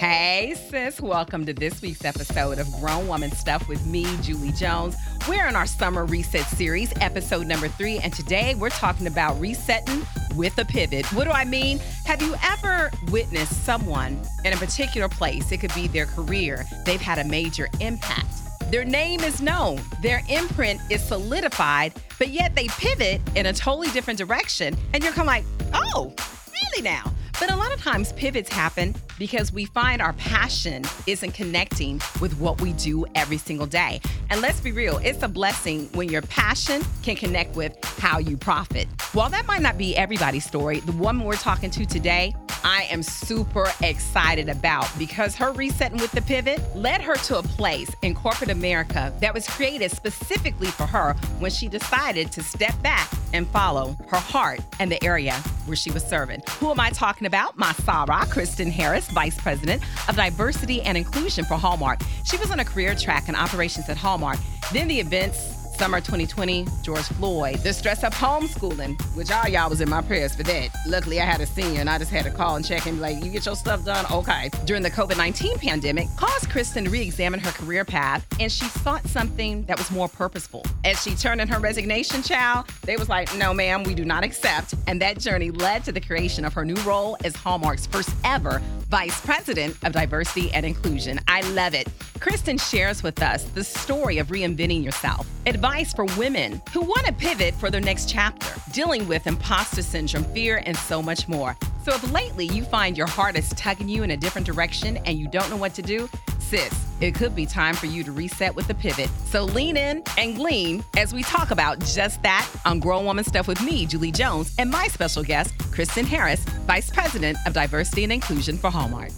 Hey, sis, welcome to this week's episode of Grown Woman Stuff with me, Julie Jones. We're in our summer reset series, episode number three, and today we're talking about resetting with a pivot. What do I mean? Have you ever witnessed someone in a particular place? It could be their career, they've had a major impact. Their name is known, their imprint is solidified, but yet they pivot in a totally different direction, and you're kind of like, oh, really now? But a lot of times pivots happen because we find our passion isn't connecting with what we do every single day. And let's be real, it's a blessing when your passion can connect with how you profit. While that might not be everybody's story, the woman we're talking to today, I am super excited about because her resetting with the pivot led her to a place in corporate America that was created specifically for her when she decided to step back and follow her heart and the area where she was serving. Who am I talking about? About my Soror, Kristen Harris, Vice President of Diversity and Inclusion for Hallmark. She was on a career track in operations at Hallmark. Then the events Summer 2020, George Floyd, the stress of homeschooling, which all y'all was in my prayers for that. Luckily, I had a senior and I just had to call and check and be like, you get your stuff done? Okay. During the COVID 19 pandemic, caused Kristen to re examine her career path and she sought something that was more purposeful. As she turned in her resignation, child, they was like, no, ma'am, we do not accept. And that journey led to the creation of her new role as Hallmark's first ever Vice President of Diversity and Inclusion. I love it. Kristen shares with us the story of reinventing yourself, advice for women who want to pivot for their next chapter, dealing with imposter syndrome, fear, and so much more. So if lately you find your heart is tugging you in a different direction and you don't know what to do, sis, it could be time for you to reset with a pivot. So lean in and glean as we talk about just that on Grown Woman Stuff with me, Julie Jones, and my special guest, Kristen Harris, Vice President of Diversity and Inclusion for Hallmark.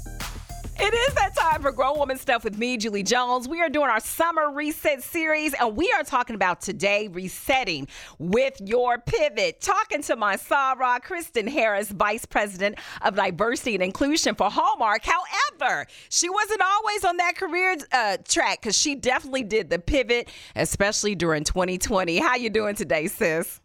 It is that time for Grown Woman Stuff with me, Julie Jones. We are doing our summer reset series, and we are talking about today resetting with your pivot. Talking to my Soror, Kristen Harris, Vice President of Diversity and Inclusion for Hallmark. However, she wasn't always on that career uh, track because she definitely did the pivot, especially during 2020. How you doing today, sis?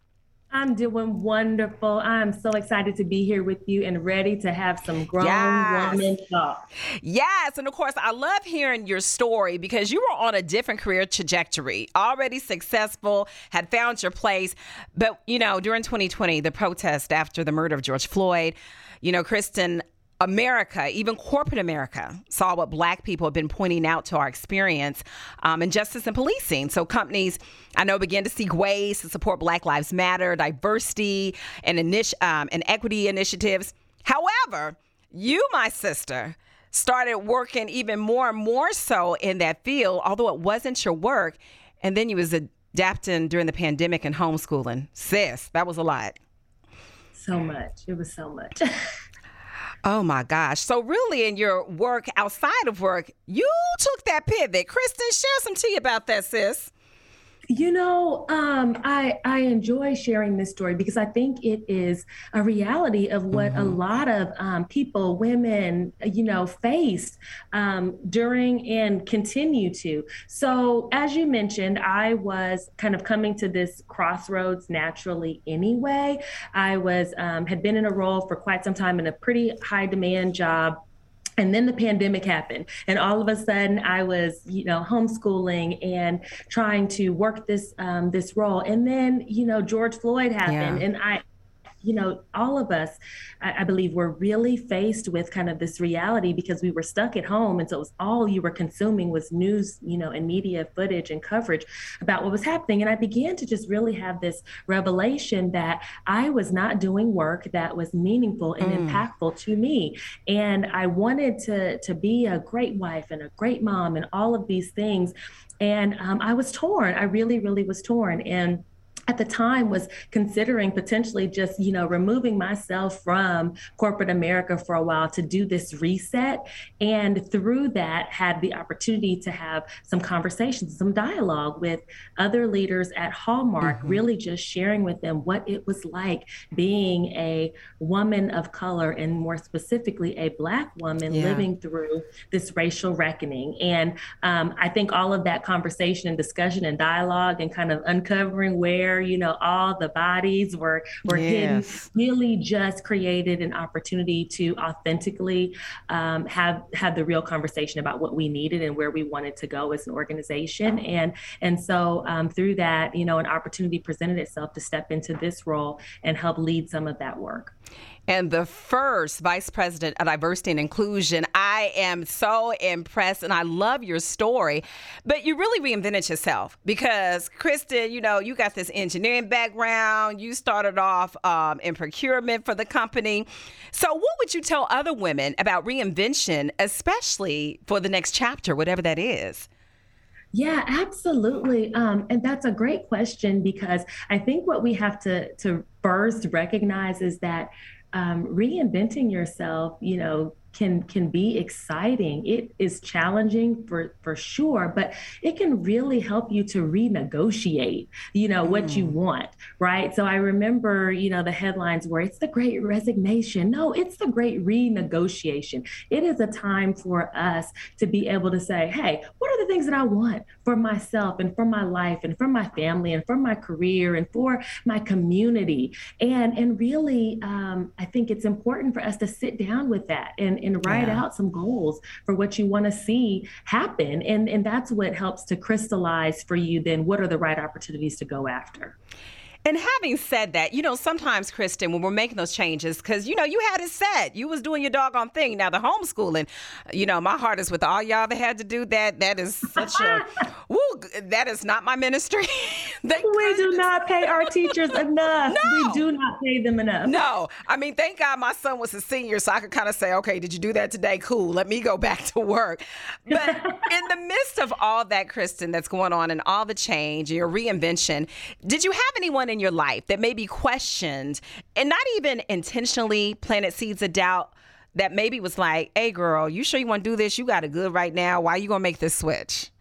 I'm doing wonderful. I'm so excited to be here with you and ready to have some grown yes. woman talk. Yes. And of course, I love hearing your story because you were on a different career trajectory, already successful, had found your place. But, you know, during 2020, the protest after the murder of George Floyd, you know, Kristen, America, even corporate America, saw what Black people have been pointing out to our experience um, in justice and policing. So companies, I know, began to seek ways to support Black Lives Matter, diversity, and, initi- um, and equity initiatives. However, you, my sister, started working even more and more so in that field, although it wasn't your work. And then you was adapting during the pandemic and homeschooling. Sis, that was a lot. So much. It was so much. Oh my gosh. So, really, in your work outside of work, you took that pivot. Kristen, share some tea about that, sis. You know, um, I I enjoy sharing this story because I think it is a reality of what mm-hmm. a lot of um, people, women, you know, face um, during and continue to. So, as you mentioned, I was kind of coming to this crossroads naturally anyway. I was um, had been in a role for quite some time in a pretty high demand job and then the pandemic happened and all of a sudden i was you know homeschooling and trying to work this um, this role and then you know george floyd happened yeah. and i you know, all of us, I, I, believe, were really faced with kind of this reality because we were stuck at home. And so it was all you were consuming was news, you know, and media footage and coverage about what was happening. And I began to just really have this revelation that I was not doing work that was meaningful and mm. impactful to me. And I wanted to, to be a great wife and a great mom and all of these things. And um, I was torn. I really, really was torn. And at the time was considering potentially just you know removing myself from corporate america for a while to do this reset and through that had the opportunity to have some conversations some dialogue with other leaders at hallmark mm-hmm. really just sharing with them what it was like being a woman of color and more specifically a black woman yeah. living through this racial reckoning and um, i think all of that conversation and discussion and dialogue and kind of uncovering where you know all the bodies were were yes. hidden really just created an opportunity to authentically um, have have the real conversation about what we needed and where we wanted to go as an organization. And and so um, through that you know an opportunity presented itself to step into this role and help lead some of that work and the first vice president of diversity and inclusion. I am so impressed and I love your story. But you really reinvented yourself because, Kristen, you know, you got this engineering background. You started off um, in procurement for the company. So, what would you tell other women about reinvention, especially for the next chapter, whatever that is? Yeah, absolutely. Um, and that's a great question because I think what we have to to first recognize is that um, reinventing yourself, you know, can can be exciting. It is challenging for for sure, but it can really help you to renegotiate, you know, mm. what you mm. want, right? So I remember, you know, the headlines where it's the great resignation. No, it's the great renegotiation. It is a time for us to be able to say, "Hey, what are the things that I want for myself and for my life and for my family and for my career and for my community?" And and really um, I think it's important for us to sit down with that and and write yeah. out some goals for what you want to see happen. And, and that's what helps to crystallize for you then what are the right opportunities to go after. And having said that, you know, sometimes, Kristen, when we're making those changes, because, you know, you had it set. You was doing your doggone thing. Now, the homeschooling, you know, my heart is with all y'all that had to do that. That is such a, woo, that is not my ministry. we do not pay our teachers enough. No. We do not pay them enough. No. I mean, thank God my son was a senior, so I could kind of say, okay, did you do that today? Cool. Let me go back to work. But in the midst of all that, Kristen, that's going on and all the change, and your reinvention, did you have anyone in your life that maybe questioned and not even intentionally planted seeds of doubt that maybe was like, hey, girl, you sure you want to do this? You got it good right now. Why are you going to make this switch?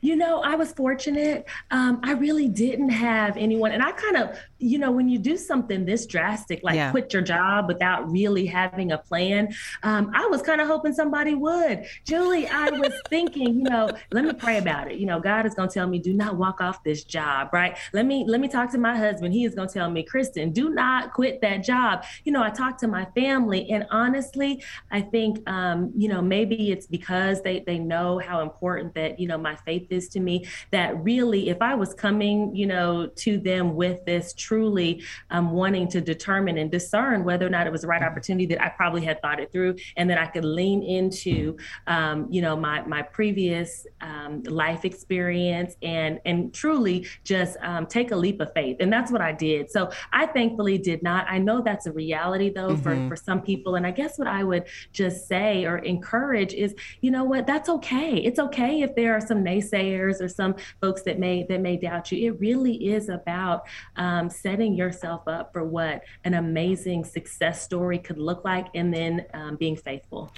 You know, I was fortunate. Um, I really didn't have anyone. And I kind of, you know, when you do something this drastic, like yeah. quit your job without really having a plan, um, I was kind of hoping somebody would. Julie, I was thinking, you know, let me pray about it. You know, God is going to tell me, do not walk off this job, right? Let me let me talk to my husband. He is going to tell me, Kristen, do not quit that job. You know, I talked to my family, and honestly, I think, um, you know, maybe it's because they they know how important that you know my faith is to me. That really, if I was coming, you know, to them with this truly um, wanting to determine and discern whether or not it was the right opportunity that I probably had thought it through and that I could lean into, um, you know, my, my previous um, life experience and, and truly just um, take a leap of faith. And that's what I did. So I thankfully did not. I know that's a reality though mm-hmm. for, for some people. And I guess what I would just say or encourage is, you know what, that's okay. It's okay if there are some naysayers or some folks that may, that may doubt you. It really is about um, setting yourself up for what an amazing success story could look like and then um, being faithful.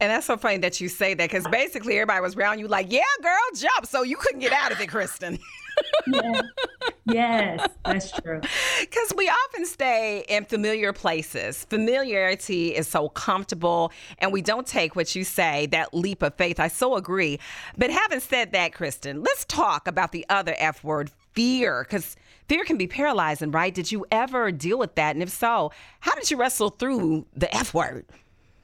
And that's so funny that you say that because basically everybody was around you like, yeah, girl, jump. So you couldn't get out of it, Kristen. yes. yes, that's true. Because we often stay in familiar places. Familiarity is so comfortable, and we don't take what you say, that leap of faith. I so agree. But having said that, Kristen, let's talk about the other F word, fear, because fear can be paralyzing, right? Did you ever deal with that? And if so, how did you wrestle through the F word?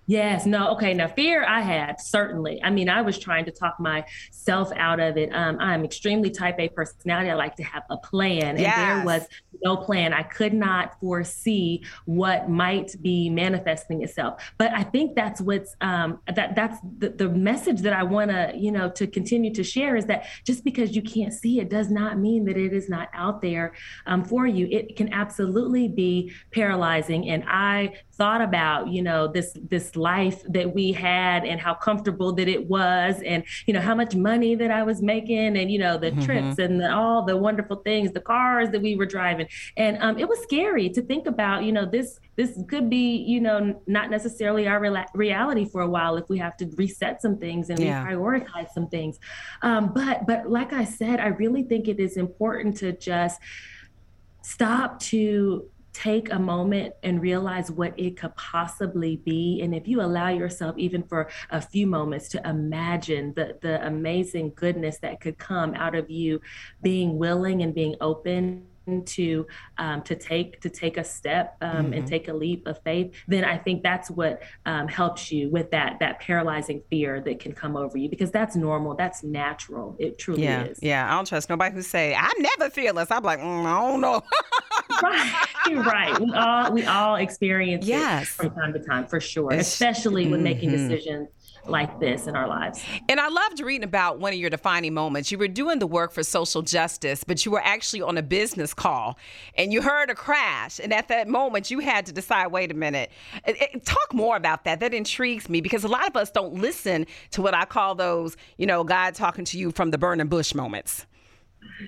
Yes, no, okay. Now, fear I had certainly. I mean, I was trying to talk myself out of it. Um, I'm extremely type A personality. I like to have a plan, and yes. there was no plan. I could not foresee what might be manifesting itself. But I think that's what's um, that that's the, the message that I want to you know to continue to share is that just because you can't see it does not mean that it is not out there um, for you. It can absolutely be paralyzing, and I thought about you know this this life that we had and how comfortable that it was and you know how much money that I was making and you know the mm-hmm. trips and the, all the wonderful things the cars that we were driving and um, it was scary to think about you know this this could be you know not necessarily our re- reality for a while if we have to reset some things and yeah. reprioritize some things um, but but like I said I really think it is important to just stop to take a moment and realize what it could possibly be, and if you allow yourself even for a few moments to imagine the the amazing goodness that could come out of you being willing and being open to um, to take to take a step um, mm-hmm. and take a leap of faith, then I think that's what um, helps you with that that paralyzing fear that can come over you because that's normal, that's natural. It truly yeah, is. Yeah, I don't trust nobody who say I'm never fearless. I'm like, mm, I don't know. right, right. We all we all experience yes. from time to time for sure, especially when mm-hmm. making decisions like this in our lives. And I loved reading about one of your defining moments. You were doing the work for social justice, but you were actually on a business call and you heard a crash. And at that moment, you had to decide wait a minute. Talk more about that. That intrigues me because a lot of us don't listen to what I call those, you know, God talking to you from the burning bush moments.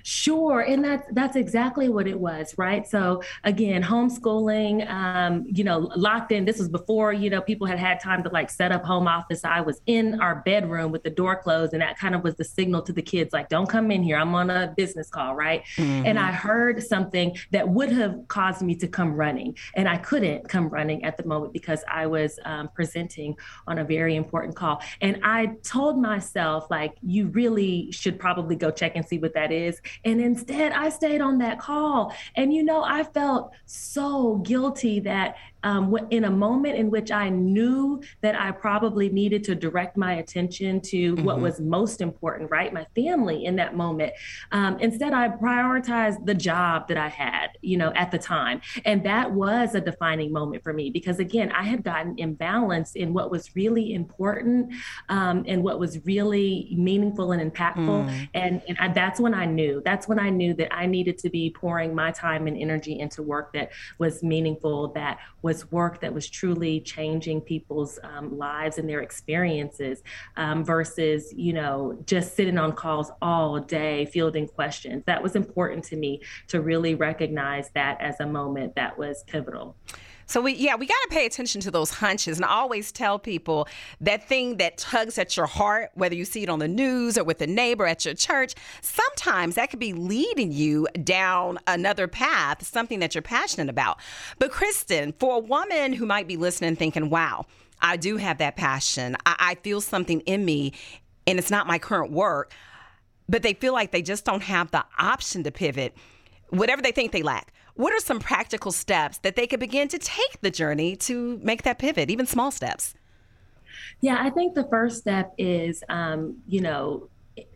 Sure, and that's that's exactly what it was, right? So again, homeschooling, um, you know, locked in. This was before you know people had had time to like set up home office. I was in our bedroom with the door closed, and that kind of was the signal to the kids, like, "Don't come in here. I'm on a business call, right?" Mm-hmm. And I heard something that would have caused me to come running, and I couldn't come running at the moment because I was um, presenting on a very important call. And I told myself, like, you really should probably go check and see what that is and instead, I stayed on that call. And, you know, I felt so guilty that um, in a moment in which I knew that I probably needed to direct my attention to mm-hmm. what was most important, right? My family in that moment. Um, instead, I prioritized the job that I had, you know, at the time. And that was a defining moment for me because, again, I had gotten imbalanced in what was really important um, and what was really meaningful and impactful. Mm. And, and I, that's when I knew, that's when I knew that I needed to be pouring my time and energy into work that was meaningful, that was was work that was truly changing people's um, lives and their experiences um, versus, you know, just sitting on calls all day fielding questions. That was important to me to really recognize that as a moment that was pivotal. So we yeah, we got to pay attention to those hunches. And I always tell people that thing that tugs at your heart, whether you see it on the news or with a neighbor at your church, sometimes that could be leading you down another path, something that you're passionate about. But Kristen, for a woman who might be listening thinking, "Wow, I do have that passion. I, I feel something in me and it's not my current work." But they feel like they just don't have the option to pivot. Whatever they think they lack what are some practical steps that they could begin to take the journey to make that pivot, even small steps? Yeah, I think the first step is, um, you know,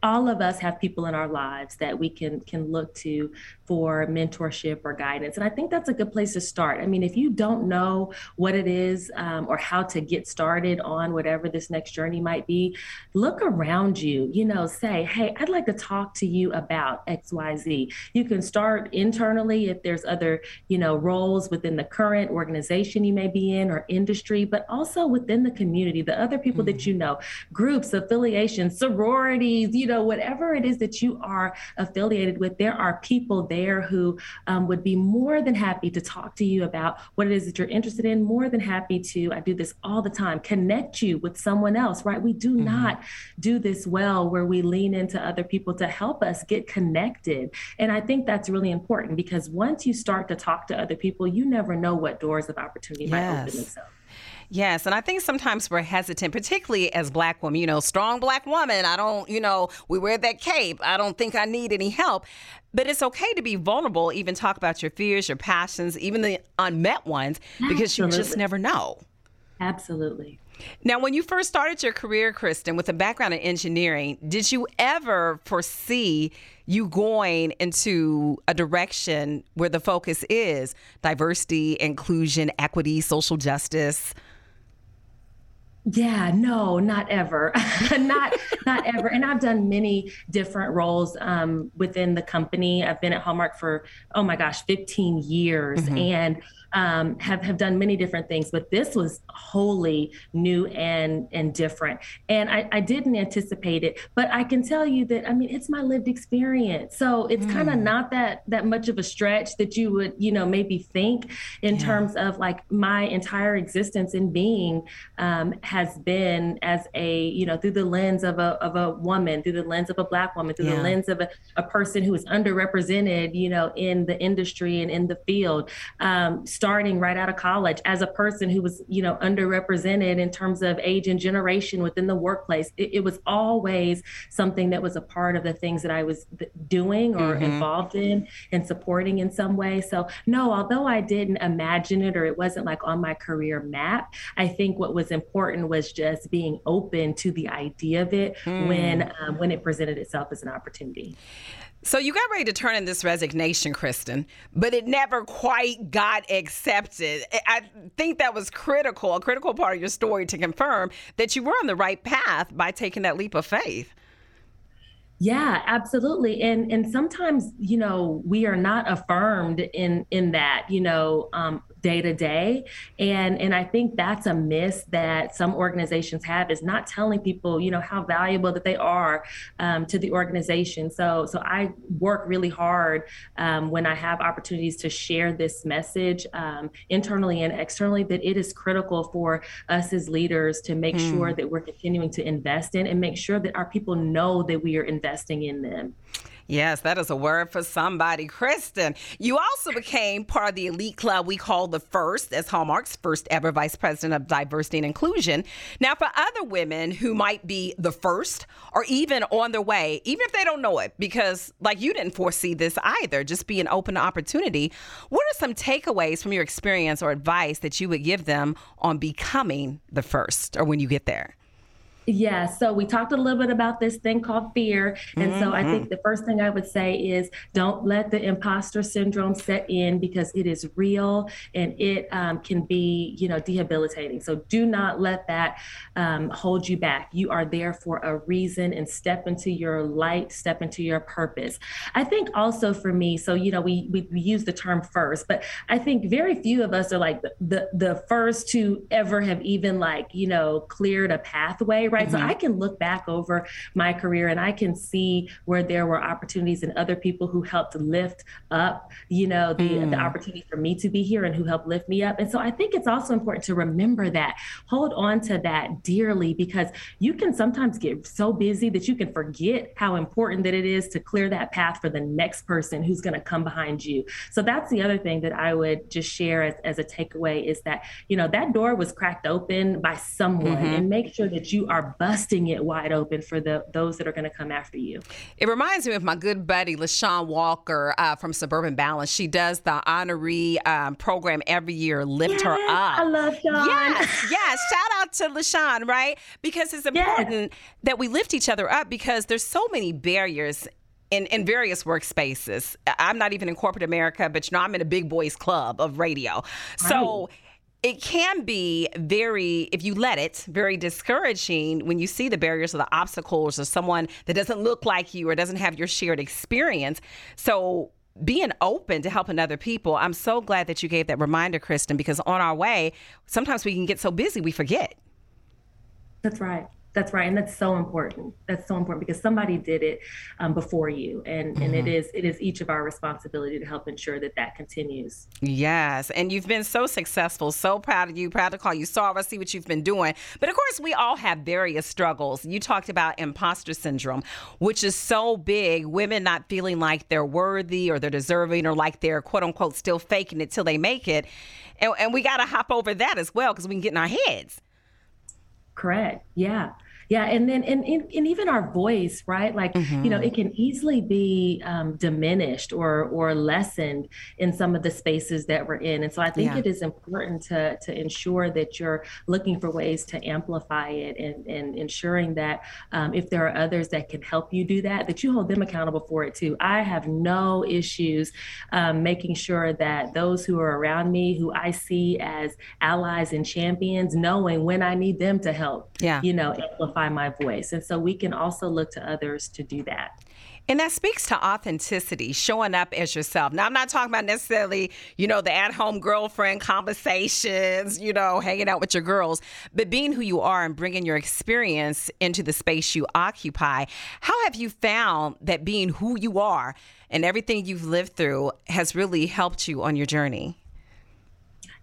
all of us have people in our lives that we can can look to for mentorship or guidance. And i think that's a good place to start. I mean if you don't know what it is um, or how to get started on whatever this next journey might be look around you you know say hey i'd like to talk to you about xyz you can start internally if there's other you know roles within the current organization you may be in or industry but also within the community the other people mm-hmm. that you know groups affiliations sororities you know, whatever it is that you are affiliated with, there are people there who um, would be more than happy to talk to you about what it is that you're interested in, more than happy to, I do this all the time, connect you with someone else, right? We do mm-hmm. not do this well where we lean into other people to help us get connected. And I think that's really important because once you start to talk to other people, you never know what doors of opportunity yes. might open themselves. Yes, and I think sometimes we're hesitant, particularly as black women. You know, strong black woman. I don't, you know, we wear that cape. I don't think I need any help. But it's okay to be vulnerable, even talk about your fears, your passions, even the unmet ones, because Absolutely. you just never know. Absolutely. Now, when you first started your career, Kristen, with a background in engineering, did you ever foresee you going into a direction where the focus is diversity, inclusion, equity, social justice? Yeah, no, not ever, not not ever. And I've done many different roles um, within the company. I've been at Hallmark for oh my gosh, 15 years, mm-hmm. and um, have have done many different things, but this was wholly new and and different. And I, I didn't anticipate it, but I can tell you that I mean it's my lived experience, so it's mm. kind of not that that much of a stretch that you would you know maybe think in yeah. terms of like my entire existence in being um, has been as a you know through the lens of a of a woman, through the lens of a black woman, through yeah. the lens of a, a person who is underrepresented, you know, in the industry and in the field. Um, starting right out of college as a person who was, you know, underrepresented in terms of age and generation within the workplace. It, it was always something that was a part of the things that I was doing or mm-hmm. involved in and supporting in some way. So, no, although I didn't imagine it or it wasn't like on my career map, I think what was important was just being open to the idea of it mm. when um, when it presented itself as an opportunity. So you got ready to turn in this resignation, Kristen, but it never quite got accepted. I think that was critical, a critical part of your story to confirm that you were on the right path by taking that leap of faith. Yeah, absolutely. And and sometimes, you know, we are not affirmed in in that, you know, um, day to day. And and i think that's a miss that some organizations have is not telling people you know how valuable that they are um, to the organization. So so i work really hard um, when i have opportunities to share this message um, internally and externally that it is critical for us as leaders to make mm. sure that we're continuing to invest in and make sure that our people know that we are investing in them Yes, that is a word for somebody. Kristen, you also became part of the elite club we call the First, as Hallmark's first ever vice president of diversity and inclusion. Now, for other women who might be the first or even on their way, even if they don't know it, because like you didn't foresee this either, just be an open opportunity, what are some takeaways from your experience or advice that you would give them on becoming the first or when you get there? Yeah, so we talked a little bit about this thing called fear. And mm-hmm. so I think mm-hmm. the first thing I would say is don't let the imposter syndrome set in because it is real and it um, can be, you know, debilitating. So do not let that um, hold you back. You are there for a reason and step into your light, step into your purpose. I think also for me, so, you know, we, we, we use the term first, but I think very few of us are like the, the, the first to ever have even like, you know, cleared a pathway right? Mm-hmm. So I can look back over my career and I can see where there were opportunities and other people who helped lift up, you know, the, mm. the opportunity for me to be here and who helped lift me up. And so I think it's also important to remember that, hold on to that dearly because you can sometimes get so busy that you can forget how important that it is to clear that path for the next person who's going to come behind you. So that's the other thing that I would just share as, as a takeaway is that, you know, that door was cracked open by someone mm-hmm. and make sure that you are busting it wide open for the those that are going to come after you. It reminds me of my good buddy LaShawn Walker uh, from Suburban Balance. She does the honoree um, program every year, Lift yes, Her Up. I love Sean. Yes, yes. Shout out to LaShawn, right? Because it's important yes. that we lift each other up because there's so many barriers in, in various workspaces. I'm not even in corporate America, but you know, I'm in a big boys club of radio. Right. So it can be very, if you let it, very discouraging when you see the barriers or the obstacles or someone that doesn't look like you or doesn't have your shared experience. So being open to helping other people, I'm so glad that you gave that reminder, Kristen, because on our way, sometimes we can get so busy we forget. That's right. That's right, and that's so important. That's so important because somebody did it um, before you, and mm-hmm. and it mm-hmm. is it is each of our responsibility to help ensure that that continues. Yes, and you've been so successful. So proud of you. Proud to call you Soror. See what you've been doing. But of course, we all have various struggles. You talked about imposter syndrome, which is so big. Women not feeling like they're worthy or they're deserving or like they're quote unquote still faking it till they make it, and, and we got to hop over that as well because we can get in our heads. Correct. Yeah yeah and then and, and, and even our voice right like mm-hmm. you know mm-hmm. it can easily be um, diminished or or lessened in some of the spaces that we're in and so i think yeah. it is important to to ensure that you're looking for ways to amplify it and and ensuring that um, if there are others that can help you do that that you hold them accountable for it too i have no issues um, making sure that those who are around me who i see as allies and champions knowing when i need them to help yeah you know amplify amplify my voice. And so we can also look to others to do that. And that speaks to authenticity, showing up as yourself. Now, I'm not talking about necessarily, you know, the at home girlfriend conversations, you know, hanging out with your girls, but being who you are and bringing your experience into the space you occupy. How have you found that being who you are and everything you've lived through has really helped you on your journey?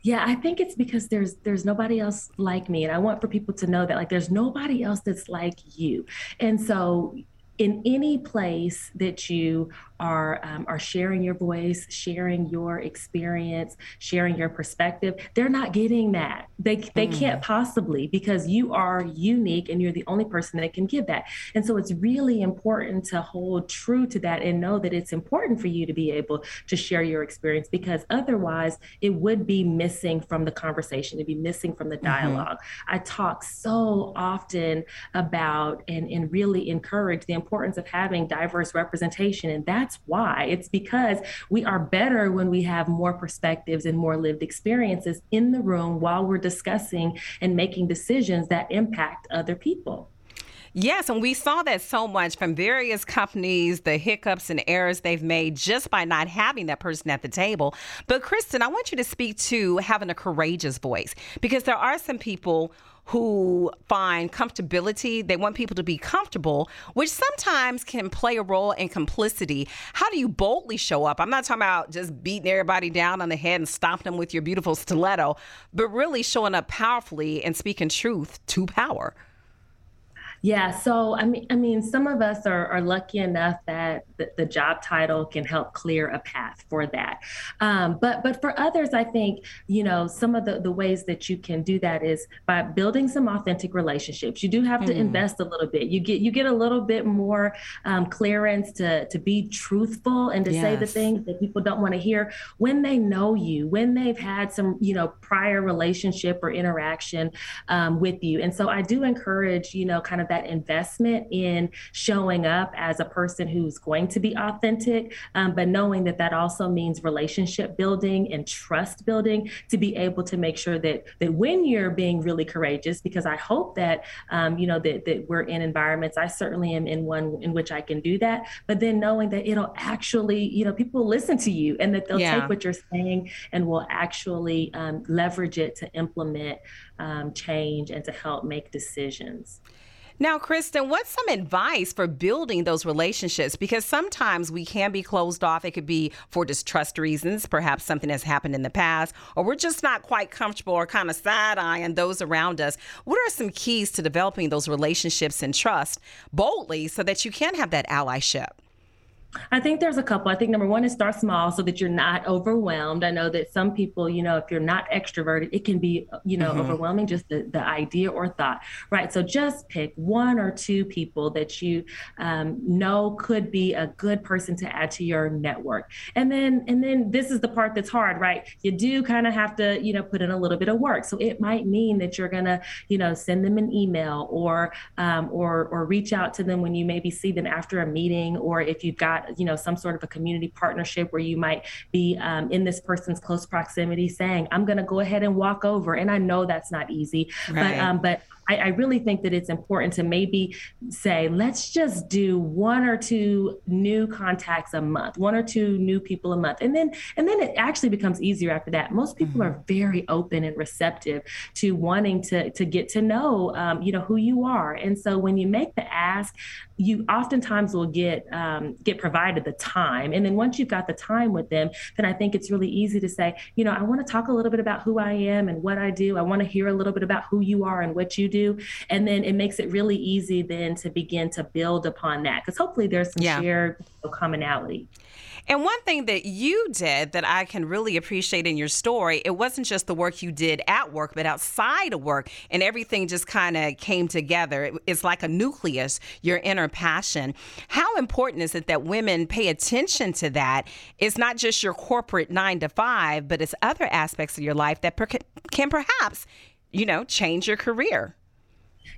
Yeah, I think it's because there's there's nobody else like me and I want for people to know that like there's nobody else that's like you. And so in any place that you are um, are sharing your voice, sharing your experience, sharing your perspective, they're not getting that. They they mm. can't possibly because you are unique and you're the only person that can give that. And so it's really important to hold true to that and know that it's important for you to be able to share your experience because otherwise it would be missing from the conversation, it'd be missing from the dialogue. Mm-hmm. I talk so often about and and really encourage the importance of having diverse representation and that's that's why. It's because we are better when we have more perspectives and more lived experiences in the room while we're discussing and making decisions that impact other people. Yes, and we saw that so much from various companies, the hiccups and errors they've made just by not having that person at the table. But Kristen, I want you to speak to having a courageous voice because there are some people who find comfortability. They want people to be comfortable, which sometimes can play a role in complicity. How do you boldly show up? I'm not talking about just beating everybody down on the head and stomping them with your beautiful stiletto, but really showing up powerfully and speaking truth to power. Yeah, so I mean, I mean, some of us are, are lucky enough that the, the job title can help clear a path for that. Um, but but for others, I think you know some of the, the ways that you can do that is by building some authentic relationships. You do have to mm. invest a little bit. You get you get a little bit more um, clearance to to be truthful and to yes. say the things that people don't want to hear when they know you, when they've had some you know prior relationship or interaction um, with you. And so I do encourage you know kind of that investment in showing up as a person who's going to be authentic, um, but knowing that that also means relationship building and trust building to be able to make sure that that when you're being really courageous, because I hope that um, you know that that we're in environments. I certainly am in one in which I can do that, but then knowing that it'll actually you know people listen to you and that they'll yeah. take what you're saying and will actually um, leverage it to implement um, change and to help make decisions. Now, Kristen, what's some advice for building those relationships? Because sometimes we can be closed off. It could be for distrust reasons, perhaps something has happened in the past, or we're just not quite comfortable or kind of side eyeing those around us. What are some keys to developing those relationships and trust boldly so that you can have that allyship? I think there's a couple. I think number one is start small so that you're not overwhelmed. I know that some people, you know, if you're not extroverted, it can be, you know, mm-hmm. overwhelming just the, the idea or thought, right? So just pick one or two people that you um, know could be a good person to add to your network. And then, and then this is the part that's hard, right? You do kind of have to, you know, put in a little bit of work. So it might mean that you're gonna, you know, send them an email or, um, or, or reach out to them when you maybe see them after a meeting, or if you've got you know some sort of a community partnership where you might be um, in this person's close proximity saying i'm going to go ahead and walk over and i know that's not easy right. but um, but I, I, really think that it's important to maybe say, let's just do one or two new contacts a month, one or two new people a month. And then and then it actually becomes easier after that. Most people mm-hmm. are very open and receptive to wanting to to get to know um, you know who you are. And so when you make the ask, you oftentimes will get um, get provided the time. And then once you've got the time with them, then I think it's really easy to say, you know, I want to talk a little bit about who I am and what I do. I want to hear a little bit about who you are and what you do. And then it makes it really easy then to begin to build upon that because hopefully there's some yeah. shared commonality. And one thing that you did that I can really appreciate in your story, it wasn't just the work you did at work, but outside of work, and everything just kind of came together. It's like a nucleus, your inner passion. How important is it that women pay attention to that? It's not just your corporate nine to five, but it's other aspects of your life that per- can perhaps, you know, change your career.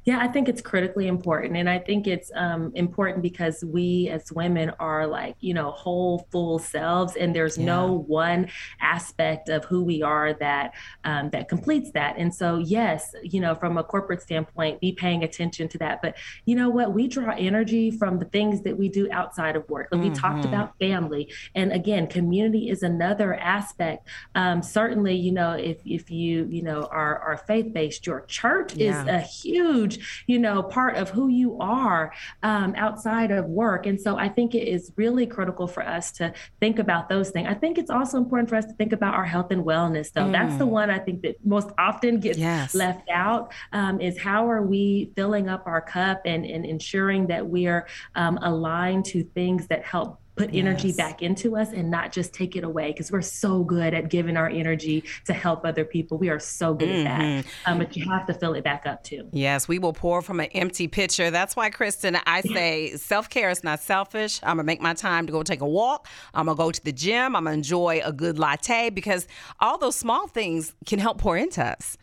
Yeah, I think it's critically important. And I think it's um, important because we as women are like, you know, whole, full selves. And there's yeah. no one aspect of who we are that um, that completes that. And so, yes, you know, from a corporate standpoint, be paying attention to that. But you know what? We draw energy from the things that we do outside of work. Like mm-hmm. we talked mm-hmm. about family. And again, community is another aspect. Um, certainly, you know, if, if you, you know, are, are faith based, your church yeah. is a huge huge, you know, part of who you are um, outside of work. And so I think it is really critical for us to think about those things. I think it's also important for us to think about our health and wellness, though. Mm. That's the mm. one I think that most often gets yes. left out um, is how are we filling up our cup and, and ensuring that we are um, aligned to things that help put yes. energy back into us and not just take it away because we're so good at giving our energy to help other people. We are so good mm-hmm. at that. Mm-hmm. Um, but you have to fill it back up too. Yes, we will pour from an empty pitcher. That's why, Kristen, I say self care is not selfish. I'm going to make my time to go take a walk. I'm going to go to the gym. I'm going to enjoy a good latte because all those small things can help pour into us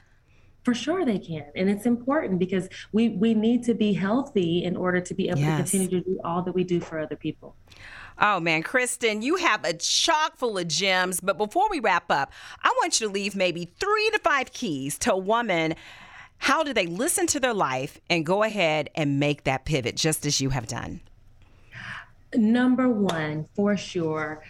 for sure they can and it's important because we we need to be healthy in order to be able yes. to continue to do all that we do for other people Oh man, Kristen, you have a chock full of gems. But before we wrap up, I want you to leave maybe three to five keys to a woman. How do they listen to their life and go ahead and make that pivot just as you have done? Number one, for sure,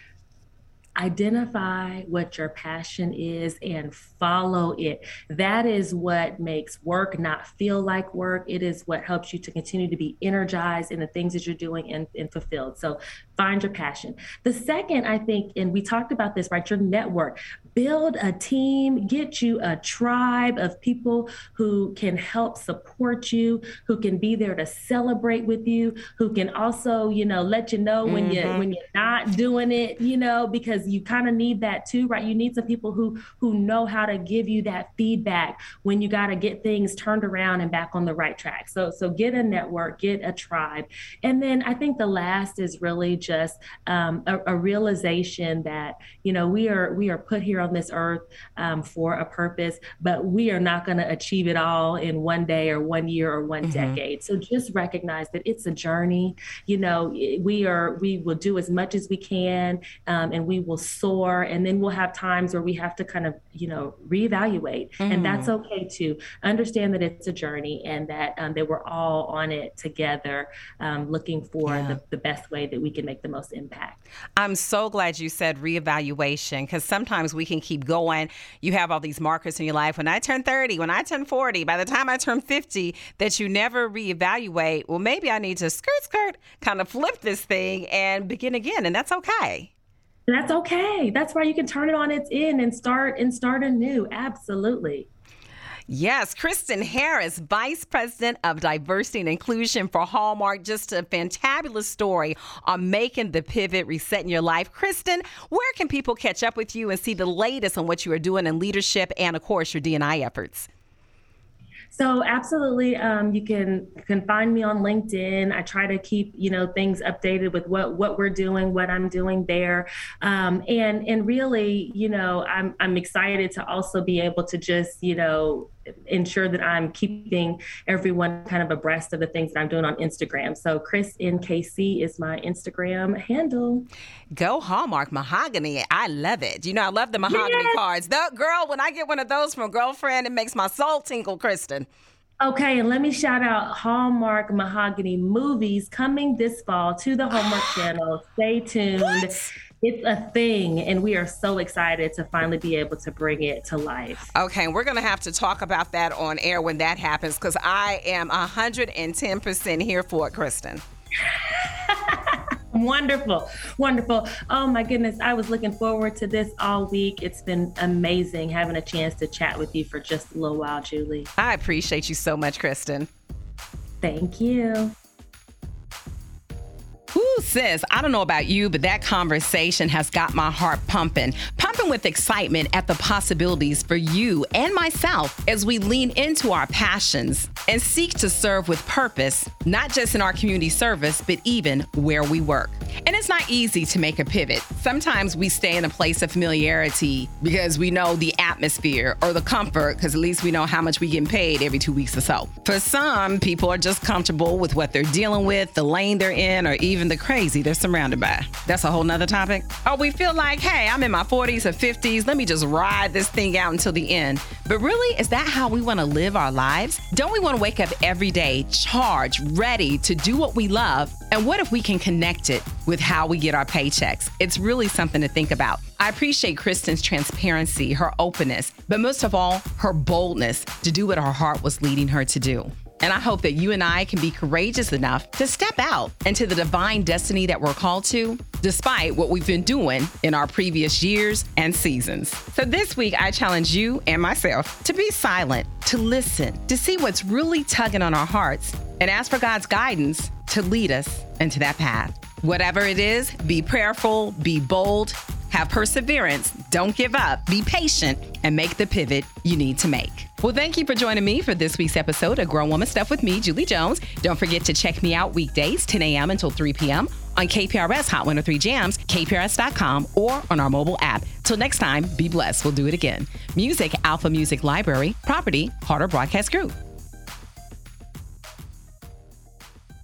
identify what your passion is and follow it. That is what makes work not feel like work. It is what helps you to continue to be energized in the things that you're doing and, and fulfilled. So find your passion. The second, I think, and we talked about this, right? Your network. Build a team, get you a tribe of people who can help support you, who can be there to celebrate with you, who can also, you know, let you know when mm-hmm. you when you're not doing it, you know, because because you kind of need that too, right? You need some people who who know how to give you that feedback when you got to get things turned around and back on the right track. So so get a network, get a tribe, and then I think the last is really just um, a, a, realization that you know we are we are put here on this earth um, for a purpose, but we are not going to achieve it all in one day or one year or one mm-hmm. decade. So just recognize that it's a journey. You know, we are we will do as much as we can, um, and we will soar and then we'll have times where we have to kind of you know reevaluate mm. and that's okay too understand that it's a journey and that um, that we're all on it together um, looking for yeah. the, the best way that we can make the most impact i'm so glad you said reevaluation because sometimes we can keep going you have all these markers in your life when i turn 30 when i turn 40 by the time i turn 50 that you never reevaluate well maybe i need to skirt skirt kind of flip this thing and begin again and that's okay that's okay. That's why you can turn it on its end and start and start anew. Absolutely. Yes, Kristen Harris, Vice President of Diversity and Inclusion for Hallmark. Just a fantabulous story on making the pivot, resetting your life. Kristen, where can people catch up with you and see the latest on what you are doing in leadership and, of course, your D&I efforts? So absolutely, um, you can can find me on LinkedIn. I try to keep you know things updated with what what we're doing, what I'm doing there, um, and and really, you know, I'm I'm excited to also be able to just you know ensure that I'm keeping everyone kind of abreast of the things that I'm doing on Instagram. So Chris NKC is my Instagram handle. Go Hallmark Mahogany. I love it. You know, I love the mahogany yes. cards. The girl, when I get one of those from a girlfriend, it makes my soul tingle, Kristen. Okay, and let me shout out Hallmark Mahogany movies coming this fall to the Hallmark channel. Stay tuned. What? It's a thing and we are so excited to finally be able to bring it to life. Okay we're going to have to talk about that on air when that happens because i am 110% here for it kristen. Wonderful wonderful. Oh my goodness i was looking forward to this all week. It's been amazing having a chance to chat with you for just a little while julie. I appreciate you so much kristen. Thank you Sis, I don't know about you, but that conversation has got my heart pumping, pumping with excitement at the possibilities for you and myself as we lean into our passions and seek to serve with purpose, not just in our community service, but even where we work. And it's not easy to make a pivot. Sometimes we stay in a place of familiarity because we know the atmosphere or the comfort, because at least we know how much we get paid every two weeks or so. For some, people are just comfortable with what they're dealing with, the lane they're in, or even the crazy they're surrounded by. That's a whole nother topic. Or we feel like, hey, I'm in my 40s or 50s, let me just ride this thing out until the end. But really, is that how we want to live our lives? Don't we want to wake up every day charged, ready to do what we love? And what if we can connect it with how we get our paychecks? It's really something to think about. I appreciate Kristen's transparency, her openness, but most of all, her boldness to do what her heart was leading her to do. And I hope that you and I can be courageous enough to step out into the divine destiny that we're called to, despite what we've been doing in our previous years and seasons. So this week, I challenge you and myself to be silent, to listen, to see what's really tugging on our hearts, and ask for God's guidance to lead us into that path. Whatever it is, be prayerful, be bold, have perseverance, don't give up, be patient, and make the pivot you need to make. Well, thank you for joining me for this week's episode of Grown Woman Stuff with me, Julie Jones. Don't forget to check me out weekdays, 10 a.m. until 3 p.m. on KPRS Hot 103 Jams, KPRS.com, or on our mobile app. Till next time, be blessed. We'll do it again. Music, Alpha Music Library, property, Carter Broadcast Group.